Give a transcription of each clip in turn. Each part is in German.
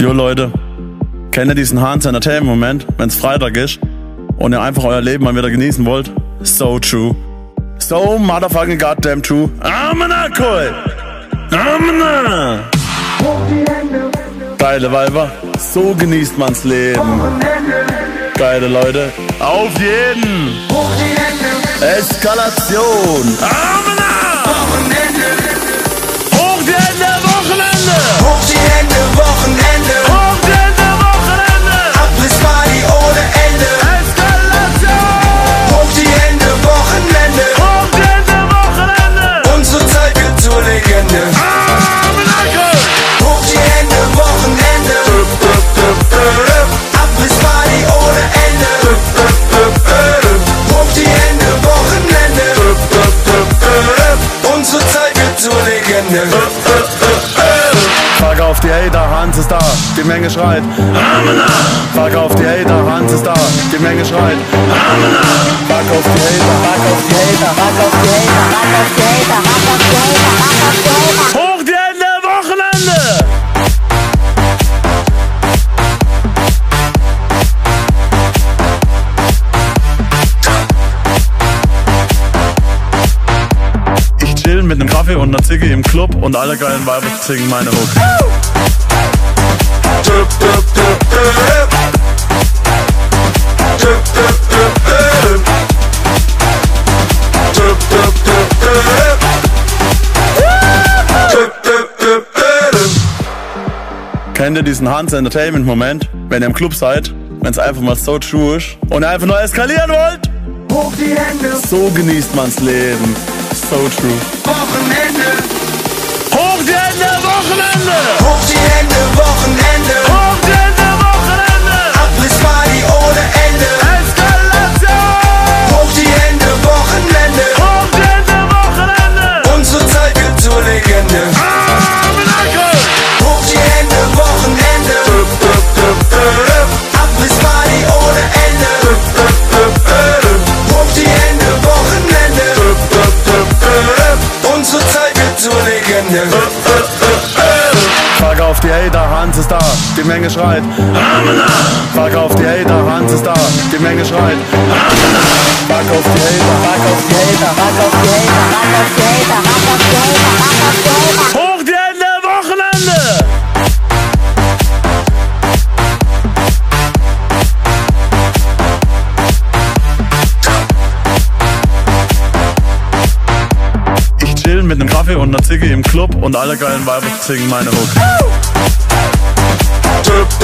Jo Leute, kennt ihr diesen Hans Entertainment Moment, wenn's Freitag ist und ihr einfach euer Leben mal wieder genießen wollt? So true. So motherfucking goddamn true. Amena cool. Amena. Geile Weiber, so genießt man's Leben. Geile Leute, auf jeden. Eskalation. Amena. Hater, Hans ist da, die Menge schreit. Amena. Frag auf die Hater, Hans ist da, die Menge schreit. Amena. Kaffee und ner Ziggy im Club und alle geilen Weiber singen meine Hook. Kennt ihr diesen Hans Entertainment Moment, wenn ihr im Club seid, wenn es einfach mal so true ist und ihr einfach nur eskalieren wollt? Hoch die Hände, So genießt man's Leben. So true. Wochenende. Hoch die Hände, Wochenende! Hoch die Hände, Wochenende. Frag auf die Hater, Hans ist da, die Menge schreit. Frag auf die Hater, Hans ist da, die Menge schreit. Frag auf die Hater, frag auf die Hater, frag auf die Hater, frag auf die Hater, mit nem Kaffee und ner Ziggy im Club und alle geilen Weiber singen meine Hook. Hoch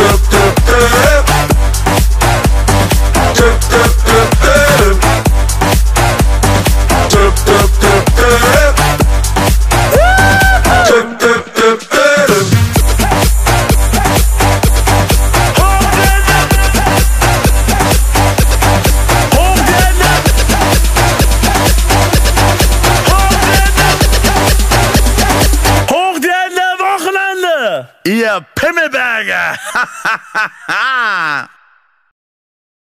ihr Pimmelberger!